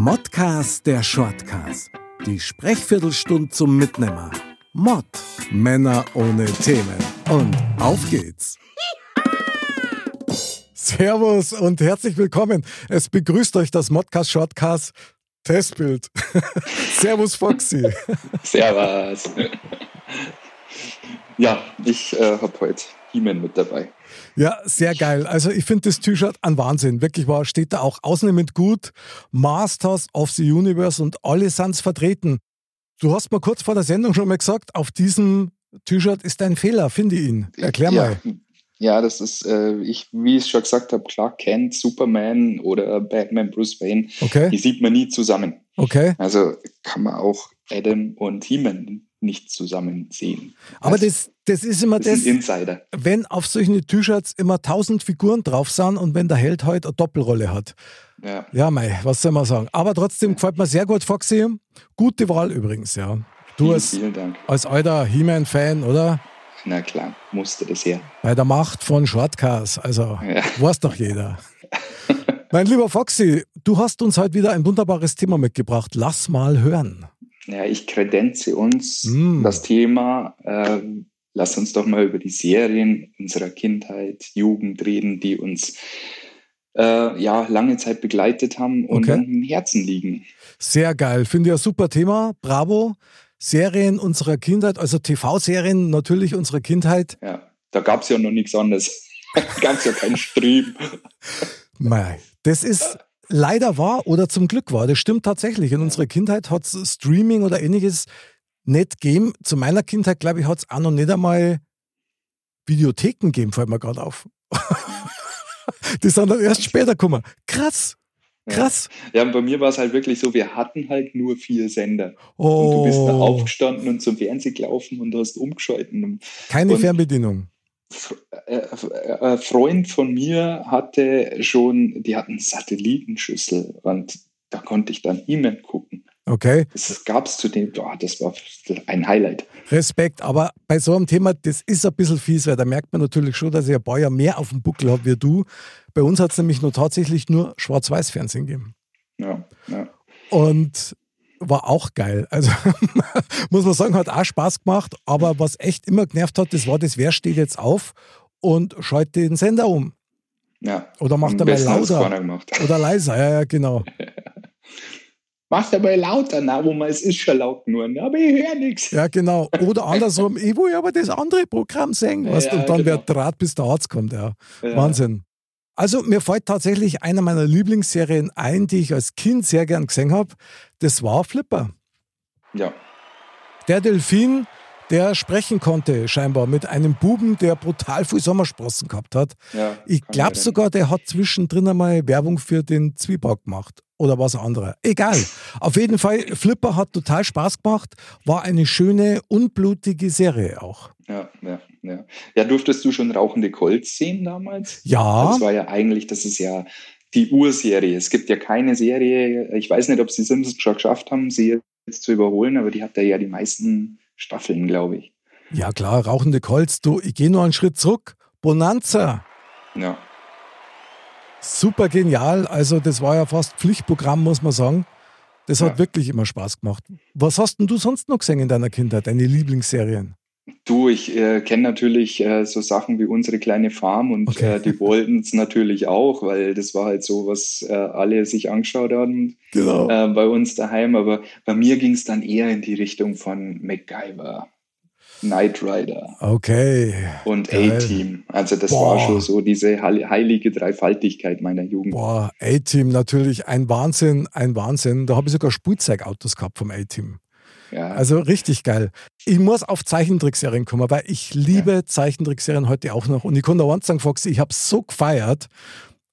Modcast der Shortcast. Die Sprechviertelstunde zum Mitnehmer. Mod. Männer ohne Themen. Und auf geht's. Servus und herzlich willkommen. Es begrüßt euch das Modcast Shortcast Testbild. Servus Foxy. Servus. Ja, ich äh, habe heute He-Man mit dabei. Ja, sehr geil. Also ich finde das T-Shirt ein Wahnsinn. Wirklich war, steht da auch ausnehmend gut. Masters of the Universe und alle sind vertreten. Du hast mal kurz vor der Sendung schon mal gesagt, auf diesem T-Shirt ist ein Fehler, finde ich ihn. Erklär ja, mal. Ja, das ist, äh, ich, wie ich schon gesagt habe, Clark Kent, Superman oder Batman, Bruce Wayne, Okay. die sieht man nie zusammen. Okay. Also kann man auch Adam und He-Man nicht zusammen sehen. Aber Also, das, das ist immer das ist das, wenn auf solchen T-Shirts immer tausend Figuren drauf sind und wenn der Held halt eine Doppelrolle hat. Ja. Ja, mei, was soll man sagen. Aber trotzdem gefällt mir sehr gut, Foxy. Gute Wahl übrigens, ja. Du Vielen, als, vielen Dank. als alter He-Man-Fan, oder? Na klar, musste das her. Bei der Macht von Shortcast. Also, Ja. weiß doch jeder. mein lieber Foxy, du hast uns heute wieder ein wunderbares Thema mitgebracht. Lass mal hören. Ja, ich kredenze uns Mm. das Thema. ähm, lass uns doch mal über die Serien unserer Kindheit, Jugend reden, die uns äh, ja lange Zeit begleitet haben und Okay. am Herzen liegen. Sehr geil. Finde ich ein super Thema. Bravo. Serien unserer Kindheit, also TV-Serien natürlich unserer Kindheit. Ja, da gab es ja noch nichts anderes. gab es ja keinen Stream. Mei, das ist leider wahr oder zum Glück wahr. Das stimmt tatsächlich. In unserer Kindheit hat es Streaming oder ähnliches nicht gegeben. Zu meiner Kindheit, glaube ich, hat es auch noch nicht einmal Videotheken gegeben, fällt mir gerade auf. Die sind dann erst später gekommen. Krass, krass. Ja, und bei mir war es halt wirklich so, wir hatten halt nur vier Sender. Oh, Und du bist da aufgestanden und zum Fernsehen gelaufen und hast umgeschalten. Keine und- Fernbedienung. Äh, äh, ein Freund von mir hatte schon, die hatten Satellitenschüssel und da konnte ich dann E-Mail gucken. Okay, Das gab es zu dem, oh, das war ein Highlight. Respekt. Aber bei so einem Thema, das ist ein bisschen fies, weil da merkt man natürlich schon, dass ich ein paar Jahre mehr auf dem Buckel habe wie du. Bei uns hat es nämlich nur tatsächlich nur Schwarz-Weiß-Fernsehen gegeben. Ja, ja. Und war auch geil. Also muss man sagen, hat auch Spaß gemacht. Aber was echt immer genervt hat, das war das, wer steht jetzt auf und schaltet den Sender um. ja. Oder macht er mal lauter. Oder leiser. Ja, ja, genau. Macht aber lauter, na, wo man es ist schon laut nur, ne, aber ich höre nichts. Ja, genau. Oder andersrum, ich will aber das andere Programm singen. Ja, weißt, du, ja, und dann genau. wird Draht, bis der Arzt kommt. Ja. Ja. Wahnsinn. Also mir fällt tatsächlich eine meiner Lieblingsserien ein, die ich als Kind sehr gern gesehen habe. Das war Flipper. Ja, Der Delfin, der sprechen konnte, scheinbar mit einem Buben, der brutal viel Sommersprossen gehabt hat. ja. Ich glaube sogar, der hat zwischendrin einmal Werbung für den Zwieback gemacht. Oder was andere. Egal. Auf jeden Fall, Flipper hat total Spaß gemacht. War eine schöne, unblutige Serie auch. Ja, ja, ja. Ja, durftest du schon Rauchende Colts sehen damals? Ja, Das war ja eigentlich, das ist ja die Urserie. Es gibt ja keine Serie, ich weiß nicht, ob sie Simpsons schon geschafft haben, sie jetzt zu überholen, aber die hat ja die meisten Staffeln, glaube ich. ja klar, rauchende Colts. Du, ich gehe nur einen Schritt zurück. Bonanza. Ja, Super genial. Also, das war ja fast Pflichtprogramm, muss man sagen. Das hat Ja. wirklich immer Spaß gemacht. Was hast denn du sonst noch gesehen in deiner Kindheit, deine Lieblingsserien? Du, ich äh, kenne natürlich äh, so Sachen wie unsere kleine Farm und Okay. äh, die Waldens natürlich auch, weil das war halt so, was äh, alle sich angeschaut haben Genau. äh, bei uns daheim. Aber bei mir ging es dann eher in die Richtung von MacGyver, Knight Rider Okay. und. A-Team. Also das Boah. war schon so diese heil- heilige Dreifaltigkeit meiner Jugend. Boah, A-Team natürlich ein Wahnsinn, ein Wahnsinn. Da habe ich sogar Spielzeugautos gehabt vom A-Team. Ja, Also richtig geil. Ich muss auf Zeichentrickserien kommen, weil ich liebe Zeichentrickserien heute auch noch. Und ich da eins sagen, Foxy, ich habe so gefeiert.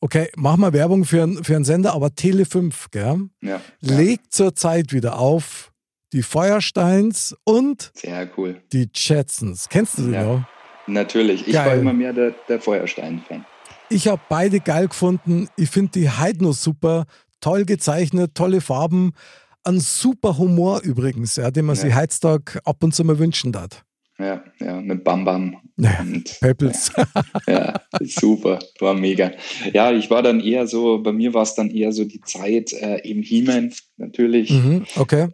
Okay, mach mal Werbung für, einen- für einen Sender, aber Tele 5, gell? ja, ja, legt zur Zeit wieder auf die Feuersteins und cool. die Jetsons. Kennst du die Ja. noch? Natürlich. Ich Geil. war immer mehr der, der Feuerstein-Fan. Ich habe beide geil gefunden. Ich finde die Heidno super, toll gezeichnet, tolle Farben. Ein super Humor übrigens, ja, den man Ja. sich heutzutage ab und zu mal wünschen darf. Ja, ja, mit Bam Bam. Ja, und, Peppels. Ja, super, war mega. Ja, ich war dann eher so, bei mir war es dann eher so die Zeit äh, im He-Man natürlich. Mhm, okay.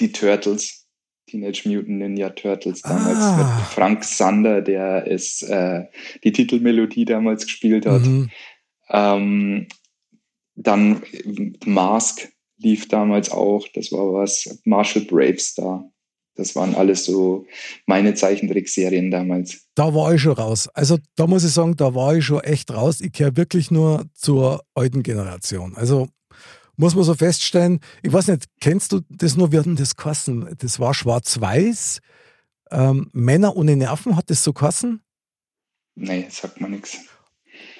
Die Turtles, Teenage Mutant Ninja Turtles damals ah. mit Frank Sander, der es äh, die Titelmelodie damals gespielt hat. Mhm. Ähm, dann Mask lief damals auch, das war was, Marshall Bravestar. Das waren alles so meine Zeichentrickserien damals. Da war ich schon raus. Also da muss ich sagen, da war ich schon echt raus. Ich gehöre wirklich nur zur alten Generation. Also muss man so feststellen, ich weiß nicht, kennst du das nur, wie hat denn das geheißen? Das war schwarz-weiß. Ähm, Männer ohne Nerven, hat das so geheißen? Nee, sagt man nichts.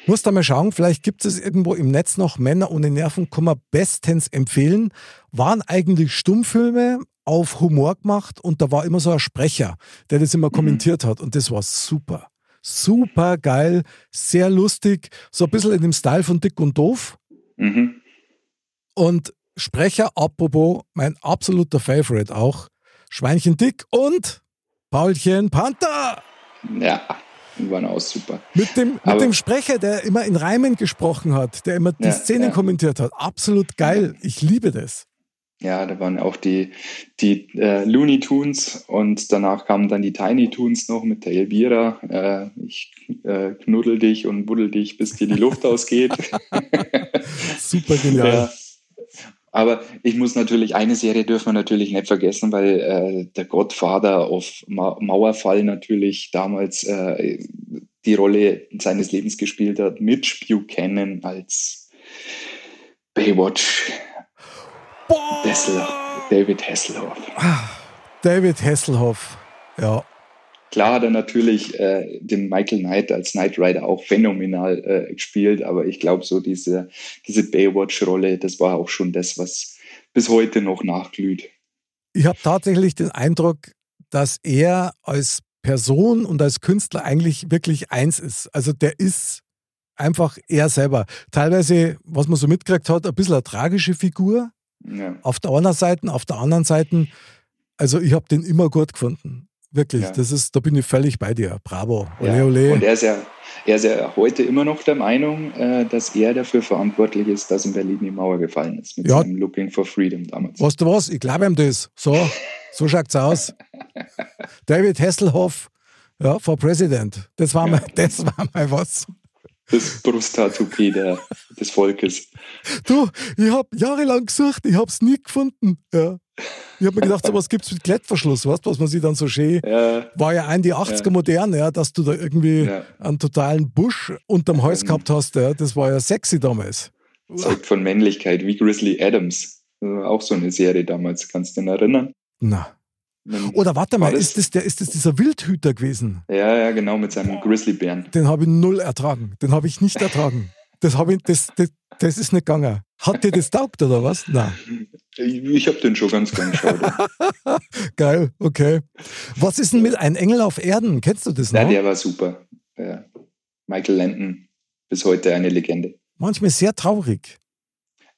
Muss da mal schauen, vielleicht gibt es irgendwo im Netz noch Männer ohne Nerven, kann man bestens empfehlen. Waren eigentlich Stummfilme auf Humor gemacht und da war immer so ein Sprecher, der das immer mhm. kommentiert hat und das war super. Super geil, sehr lustig, so ein bisschen in dem Style von Dick und Doof. Mhm. Und Sprecher, apropos, mein absoluter Favorite auch, Schweinchen Dick und Paulchen Panther. Ja, die waren auch super. Mit dem, mit dem Sprecher, der immer in Reimen gesprochen hat, der immer die ja, Szenen ja. kommentiert hat. Absolut geil. Ich liebe das. Ja, da waren auch die, die äh, Looney Tunes und danach kamen dann die Tiny Tunes noch mit der Elvira. Äh, ich äh, knuddel dich und buddel dich, bis dir die Luft ausgeht. Super genial. Ja. Aber ich muss natürlich, eine Serie dürfen wir natürlich nicht vergessen, weil äh, der Godfather auf Ma Mauerfall natürlich damals äh, die Rolle seines Lebens gespielt hat, Mitch Buchanan als Baywatch Hasselhoff. David Hasselhoff. Ah, David Hasselhoff, ja. Klar hat er natürlich äh, den Michael Knight als Knight Rider auch phänomenal äh, gespielt, aber ich glaube, so diese, diese Baywatch-Rolle, das war auch schon das, was bis heute noch nachglüht. Ich habe tatsächlich den Eindruck, dass er als Person und als Künstler eigentlich wirklich eins ist. Also der ist einfach er selber. Teilweise, was man so mitgekriegt hat, ein bisschen eine tragische Figur, ja. Auf der einen Seite, auf der anderen Seite, also ich habe den immer gut gefunden. Wirklich, ja. das ist, da bin ich völlig bei dir. Bravo. Ole, ja. ole. Und er ist, ja, er ist ja heute immer noch der Meinung, äh, dass er dafür verantwortlich ist, dass in Berlin die Mauer gefallen ist. Mit ja. seinem Looking for Freedom damals. Weißt du was? Ich glaube ihm das. So, so schaut's aus. David Hasselhoff, ja, for President. Das war, mal, das war mal was das Brusttattoo des Volkes. Du, ich habe jahrelang gesucht, ich habe es nie gefunden. Ja. Ich habe mir gedacht, so was gibt es mit Klettverschluss, weißt was man sich dann so schön. Ja. War ja ein die 80er ja. modern, ja, dass du da irgendwie ja. einen totalen Busch unterm Hals gehabt hast. Ja. Das war ja sexy damals. Zeugt von Männlichkeit, wie Grizzly Adams. Auch so eine Serie damals, kannst du dich erinnern? Na. Oder warte mal, ist das, der, ist das dieser Wildhüter gewesen? Ja, ja, genau, mit seinem Grizzlybären. Den habe ich null ertragen. Den habe ich nicht ertragen. Das, ich, das, das, das ist nicht gegangen. Hat dir das taugt oder was? Nein. Ich, ich habe den schon ganz gern geschaut. Geil, okay. Was ist denn mit Ein Engel auf Erden? Kennst du das noch? Ja, der war super. Ja. Michael Landon, bis heute eine Legende. Manchmal sehr traurig.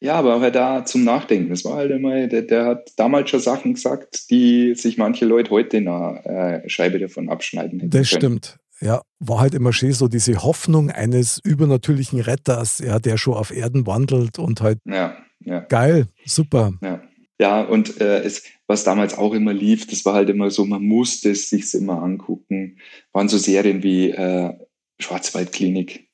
Ja, aber auch da zum Nachdenken. Das war halt immer, der, der, hat damals schon Sachen gesagt, die sich manche Leute heute in einer äh, Scheibe davon abschneiden hätten. Das können. stimmt. Ja, war halt immer schön so diese Hoffnung eines übernatürlichen Retters, ja, der schon auf Erden wandelt und halt ja, ja. geil, super. Ja, ja und äh, es, was damals auch immer lief, das war halt immer so, man musste es sich immer angucken. Waren so Serien wie äh, Schwarzwaldklinik.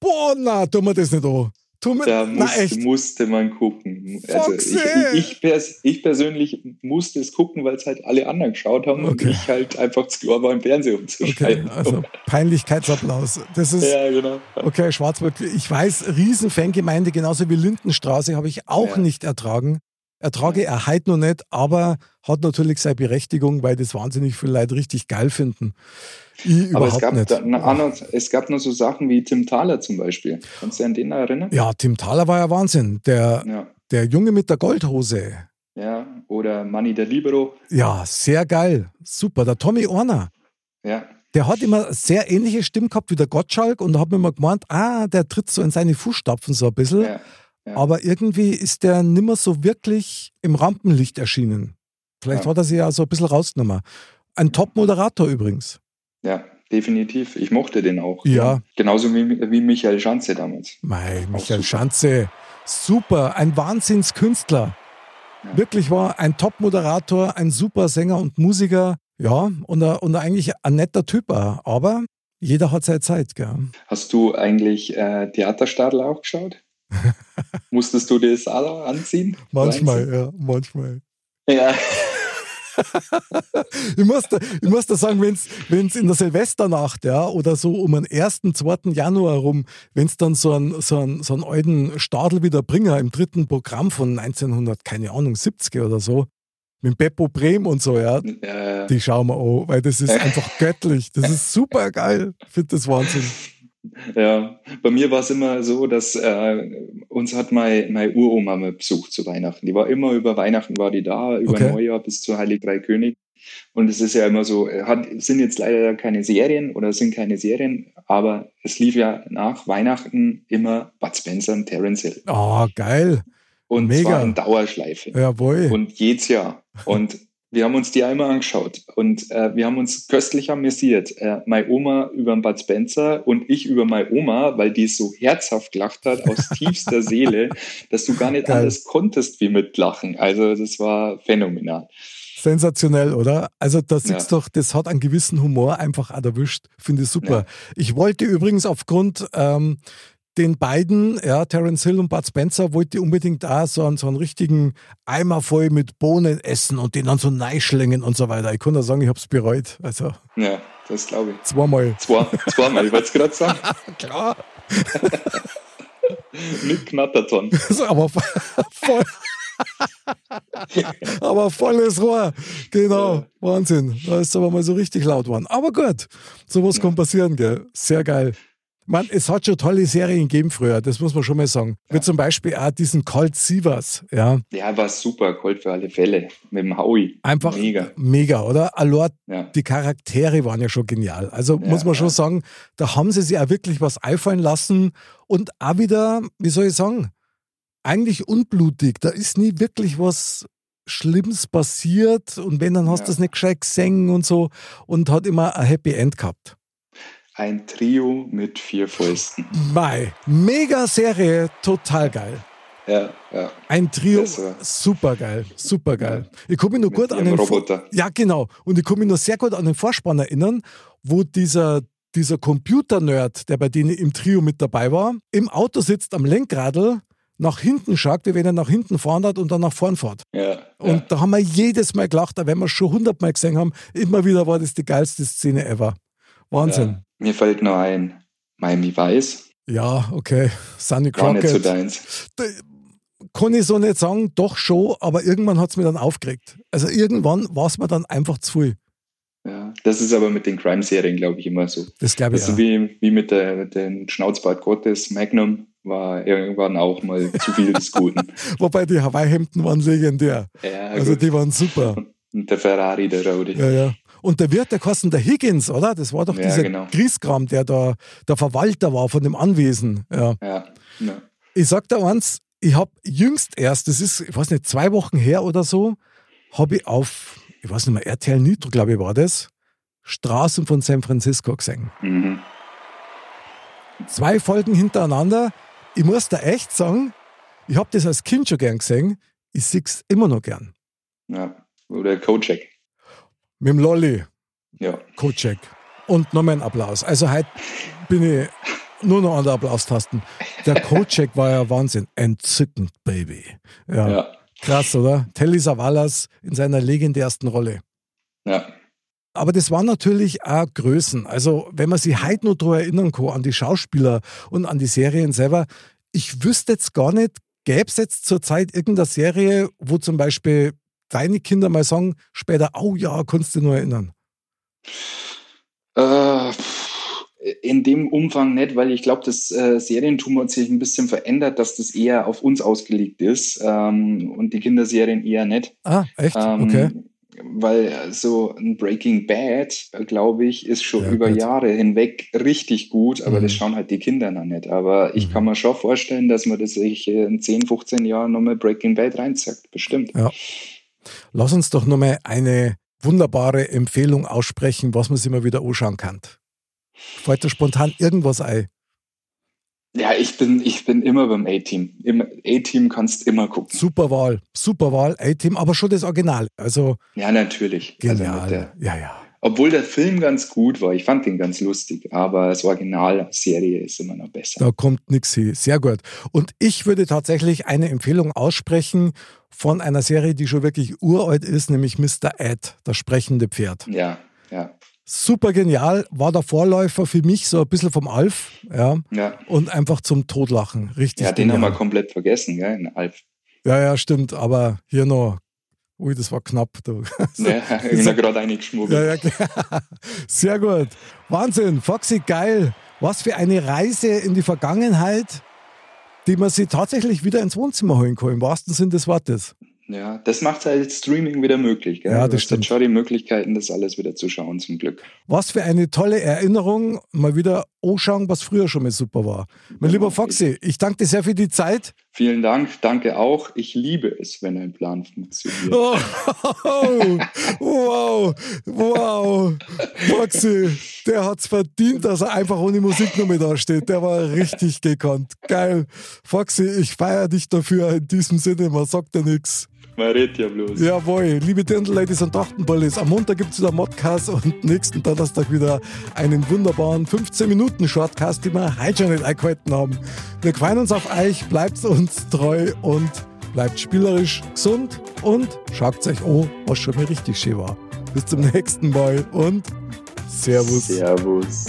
Boah, na, tun wir das nicht an. Da musste, musste man gucken. Also ich, ich, pers ich, persönlich musste es gucken, weil es halt alle anderen geschaut haben okay. und ich halt einfach zu klar war, im Fernsehen umzuschalten. Okay, also Peinlichkeitsapplaus. Das ist, ja, genau. Okay, Schwarzwald. Ich weiß, Riesenfangemeinde, genauso wie Lindenstraße, habe ich auch ja. nicht ertragen. Ertrage er halt noch nicht, aber hat natürlich seine Berechtigung, weil das wahnsinnig viele Leute richtig geil finden. Ich Aber es gab, nicht. Da, es gab noch so Sachen wie Tim Thaler zum Beispiel. Kannst du an den erinnern? Ja, Tim Thaler war ja Wahnsinn. Der, ja. der Junge mit der Goldhose. Ja, oder Manny der Libero. Ja, sehr geil. Super. Der Tommy Orner. Ja. Der hat immer sehr ähnliche Stimmen gehabt wie der Gottschalk und da hat mir immer gemeint, ah, der tritt so in seine Fußstapfen so ein bisschen. Ja, ja. Aber irgendwie ist der nimmer so wirklich im Rampenlicht erschienen. Vielleicht ja. hat er sich ja so ein bisschen rausgenommen. Ein Top-Moderator übrigens. Ja, definitiv. Ich mochte den auch. Ja. Genauso wie, wie Michael Schanze damals. Mei, Michael super. Schanze. Super, ein Wahnsinnskünstler. Ja. Wirklich war ein Top-Moderator, ein super Sänger und Musiker. Ja, und, und eigentlich ein netter Typ auch. Aber jeder hat seine Zeit, gell? Hast du eigentlich äh, Theaterstadel auch geschaut? Musstest du das auch anziehen? Manchmal, ja, manchmal. Ja. ich, muss da, ich muss da sagen, wenn es in der Silvesternacht ja, oder so um den 1., 2. Januar rum, wenn es dann so einen, so, einen, so einen alten Stadel wieder bringen im dritten Programm von 1900, keine Ahnung, 70 oder so, mit Beppo Brehm und so, ja, ja. die schauen wir an, weil das ist einfach göttlich. Das ist super geil. Ich finde das Wahnsinn. Ja, bei mir war es immer so, dass äh, uns hat meine, meine Uroma mal besucht zu Weihnachten. Die war immer über Weihnachten war die da, über okay. Neujahr bis zu Heilig Drei König. Und es ist ja immer so, äh, hat, sind jetzt leider keine Serien oder sind keine Serien, aber es lief ja nach Weihnachten immer Bud Spencer und Terence Hill. Oh, geil. Und Mega. zwar in Dauerschleife. Jawohl. Und jedes Jahr. Und wir haben uns die einmal angeschaut und äh, wir haben uns köstlich amüsiert. Äh, meine Oma über Bud Spencer und ich über meine Oma, weil die so herzhaft gelacht hat aus tiefster Seele, dass du gar nicht Geil. alles konntest wie mit Lachen. Also das war phänomenal. Sensationell, oder? Also da siehst ja. doch, das hat einen gewissen Humor einfach erwischt. Finde ich super. Ja. Ich wollte übrigens aufgrund ähm, den beiden, ja, Terence Hill und Bud Spencer, wollte unbedingt da so einen, so einen richtigen Eimer voll mit Bohnen essen und den dann so neischlingen und so weiter. Ich kann nur sagen, ich habe es bereut. Also, ja, das glaube ich. Zweimal. Zwei, zweimal, ich wollte es gerade sagen. Klar. mit Knatterton. aber voll. aber volles Rohr. Genau. Ja. Wahnsinn. Da ist aber mal so richtig laut geworden. Aber gut, sowas ja. kann passieren, gell? Sehr geil. Man, es hat schon tolle Serien gegeben früher, das muss man schon mal sagen. Ja. Wie zum Beispiel auch diesen Colt Sievers. Ja, ja war super, Colt für alle Fälle. Mit dem Howie. Einfach mega, mega oder? Allora, ja. die Charaktere waren ja schon genial. Also ja, muss man schon sagen, da haben sie sich auch wirklich was einfallen lassen und auch wieder, wie soll ich sagen, eigentlich unblutig. Da ist nie wirklich was Schlimmes passiert und wenn, dann hast du das nicht gescheit gesehen und so und hat immer ein Happy End gehabt. Ein Trio mit vier Fäusten. Mai. Mega Serie, total geil. Ja, ja. Ein Trio, super geil, super geil. Ich komme nur gut an den Roboter. ja, genau. Und ich komme mich nur sehr gut an den Vorspann erinnern, wo dieser, dieser Computer-Nerd, der bei denen im Trio mit dabei war, im Auto sitzt am Lenkradl, nach hinten schaut, wie wenn er nach hinten fahren hat und dann nach vorn fährt. Ja, und ja. da haben wir jedes Mal gelacht, da wenn wir schon hundertmal gesehen haben, immer wieder war das die geilste Szene ever. Wahnsinn. Ja. Mir fällt nur ein, Miami Vice. Ja, okay. Sunny Crockett. War nicht so deins. Da, kann ich so nicht sagen, doch schon, aber irgendwann hat es mir dann aufgeregt. Also irgendwann war es mir dann einfach zu viel. Ja, das ist aber mit den Crime-Serien, glaube ich, immer so. Das glaube ich also wie, wie mit, der, mit den Schnauzbart Gottes, Magnum, war irgendwann auch mal zu viel des Guten. Wobei die Hawaii-Hemden waren legendär. Ja, also gut. die waren super. Und der Ferrari, der Rode. Ja, ja. Und der Wirt, der kostet der Higgins, oder? Das war doch ja, dieser genau. Griesgram, der da der Verwalter war von dem Anwesen. Ja. ja, ja. Ich sag dir eins, ich habe jüngst erst, das ist, ich weiß nicht, zwei Wochen her oder so, habe ich auf, ich weiß nicht mehr, RTL Nitro, glaube ich, war das, Straßen von San Francisco gesehen. Mhm. Zwei Folgen hintereinander. Ich muss da echt sagen, ich habe das als Kind schon gern gesehen. Ich sehe es immer noch gern. Ja, oder Kojak. Mit dem Lolli. Ja. Kocek. Und nochmal ein Applaus. Also heute bin ich nur noch an der Applaustasten. Der Kocek war ja Wahnsinn. Entzückend, Baby. Ja. ja. Krass, oder? Telly Savalas in seiner legendärsten Rolle. Ja. Aber das waren natürlich auch Größen. Also, wenn man sich heute noch daran erinnern kann, an die Schauspieler und an die Serien selber, ich wüsste jetzt gar nicht, gäbe es jetzt zurzeit irgendeine Serie, wo zum Beispiel deine Kinder mal sagen später, oh ja, kannst du nur erinnern? Äh, in dem Umfang nicht, weil ich glaube, das äh, Serientum hat sich ein bisschen verändert, dass das eher auf uns ausgelegt ist ähm, und die Kinderserien eher nicht. Ah, echt? Ähm, okay. Weil so ein Breaking Bad, glaube ich, ist schon ja, über gut. Jahre hinweg richtig gut, aber mhm. das schauen halt die Kinder noch nicht. Aber ich mhm. kann mir schon vorstellen, dass man das sich in 10, 15 Jahren nochmal Breaking Bad reinzackt. Bestimmt. Ja. Lass uns doch nochmal eine wunderbare Empfehlung aussprechen, was man sich immer wieder anschauen kann. Fällt dir spontan irgendwas ein? Ja, ich bin, ich bin immer beim A-Team. A-Team kannst immer gucken. Super Wahl, super Wahl, A-Team, aber schon das Original. Also ja, natürlich. Also Genial. Also ja, ja. Obwohl der Film ganz gut war, ich fand den ganz lustig, aber das Original Serie ist immer noch besser. Da kommt nichts hin. Sehr gut. Und ich würde tatsächlich eine Empfehlung aussprechen von einer Serie, die schon wirklich uralt ist, nämlich Mr. Ed, das sprechende Pferd. Ja, ja. Super genial, war der Vorläufer für mich so ein bisschen vom Alf, ja. ja. Und einfach zum Todlachen, richtig. Ja, den genial. haben wir komplett vergessen, gell, in Alf. Ja, ja, stimmt, aber hier noch Ui, das war knapp. Ja, ich habe gerade eingeschmuggelt. Ja, ja, Sehr gut. Wahnsinn. Foxy, geil. Was für eine Reise in die Vergangenheit, die man sich tatsächlich wieder ins Wohnzimmer holen kann, im wahrsten Sinne des Wortes. Ja, das macht halt Streaming wieder möglich. Gell? Ja, das stimmt. Jetzt schon die Möglichkeiten, das alles wieder zu schauen, zum Glück. Was für eine tolle Erinnerung. Mal wieder anschauen, was früher schon mal super war. Mein lieber Foxy, ich danke dir sehr für die Zeit. Vielen Dank, danke auch. Ich liebe es, wenn ein Plan funktioniert. Oh, wow, wow. Foxy, der hat es verdient, dass er einfach ohne Musik nur mit da steht. Der war richtig gekonnt. Geil. Foxy, ich feiere dich dafür. In diesem Sinne, man sagt ja nichts. Man redet ja bloß. Jawohl, liebe Dirndl-Ladies und Trachtenbullis, am Montag gibt es wieder Modcast und nächsten Donnerstag wieder einen wunderbaren 15-Minuten-Shortcast, den wir heute schon nicht eingehalten haben. Wir freuen uns auf euch, bleibt uns treu und bleibt spielerisch gesund und schaut euch an, was schon mal richtig schön war. Bis zum nächsten Mal und Servus. Servus.